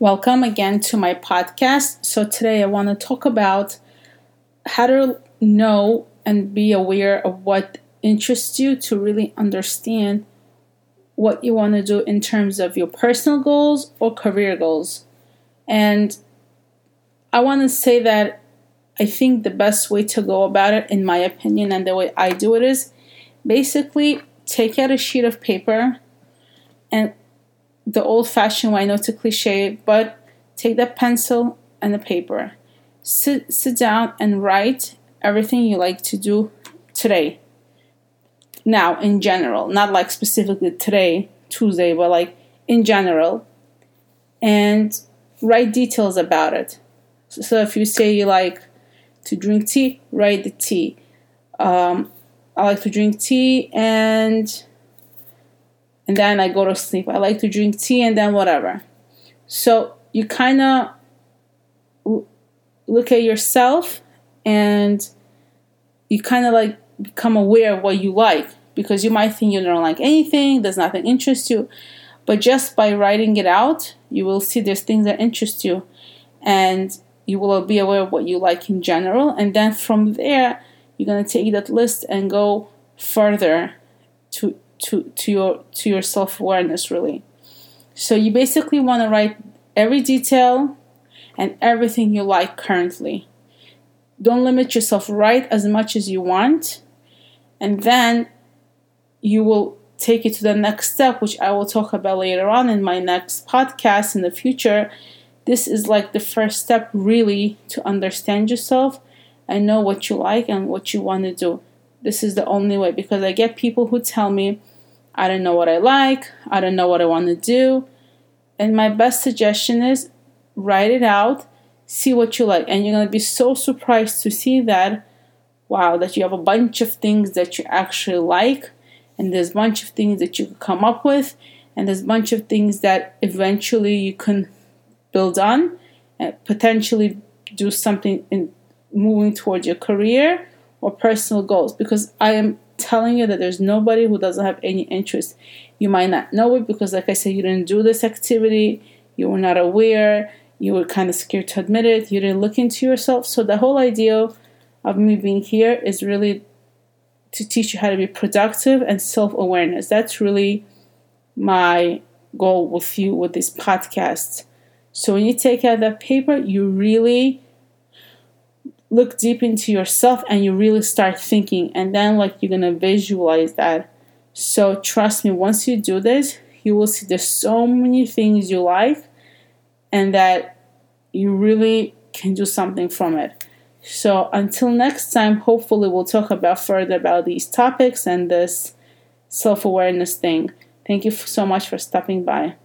Welcome again to my podcast. So, today I want to talk about how to know and be aware of what interests you to really understand what you want to do in terms of your personal goals or career goals. And I want to say that I think the best way to go about it, in my opinion, and the way I do it is basically take out a sheet of paper and the old fashioned way, I know it's a cliche, but take that pencil and the paper. Sit, sit down and write everything you like to do today. Now, in general, not like specifically today, Tuesday, but like in general. And write details about it. So if you say you like to drink tea, write the tea. Um, I like to drink tea and and then I go to sleep. I like to drink tea and then whatever. So you kind of look at yourself and you kind of like become aware of what you like because you might think you don't like anything, there's nothing interests you. But just by writing it out, you will see there's things that interest you and you will be aware of what you like in general. And then from there, you're going to take that list and go further to to to your to your self-awareness really. So you basically want to write every detail and everything you like currently. Don't limit yourself. Write as much as you want and then you will take it to the next step which i will talk about later on in my next podcast in the future. This is like the first step really to understand yourself and know what you like and what you want to do this is the only way because i get people who tell me I don't know what I like, I don't know what I want to do. And my best suggestion is write it out, see what you like. And you're going to be so surprised to see that, wow, that you have a bunch of things that you actually like, and there's a bunch of things that you can come up with, and there's a bunch of things that eventually you can build on and potentially do something in moving towards your career or personal goals. Because I am telling you that there's nobody who doesn't have any interest. You might not know it because, like I said, you didn't do this activity, you were not aware, you were kind of scared to admit it, you didn't look into yourself. So, the whole idea of me being here is really to teach you how to be productive and self awareness. That's really my goal with you with this podcast. So, when you take out that paper, you really look deep into yourself and you really start thinking and then like you're gonna visualize that. So trust me once you do this you will see there's so many things you like and that you really can do something from it. So until next time hopefully we'll talk about further about these topics and this self-awareness thing. Thank you so much for stopping by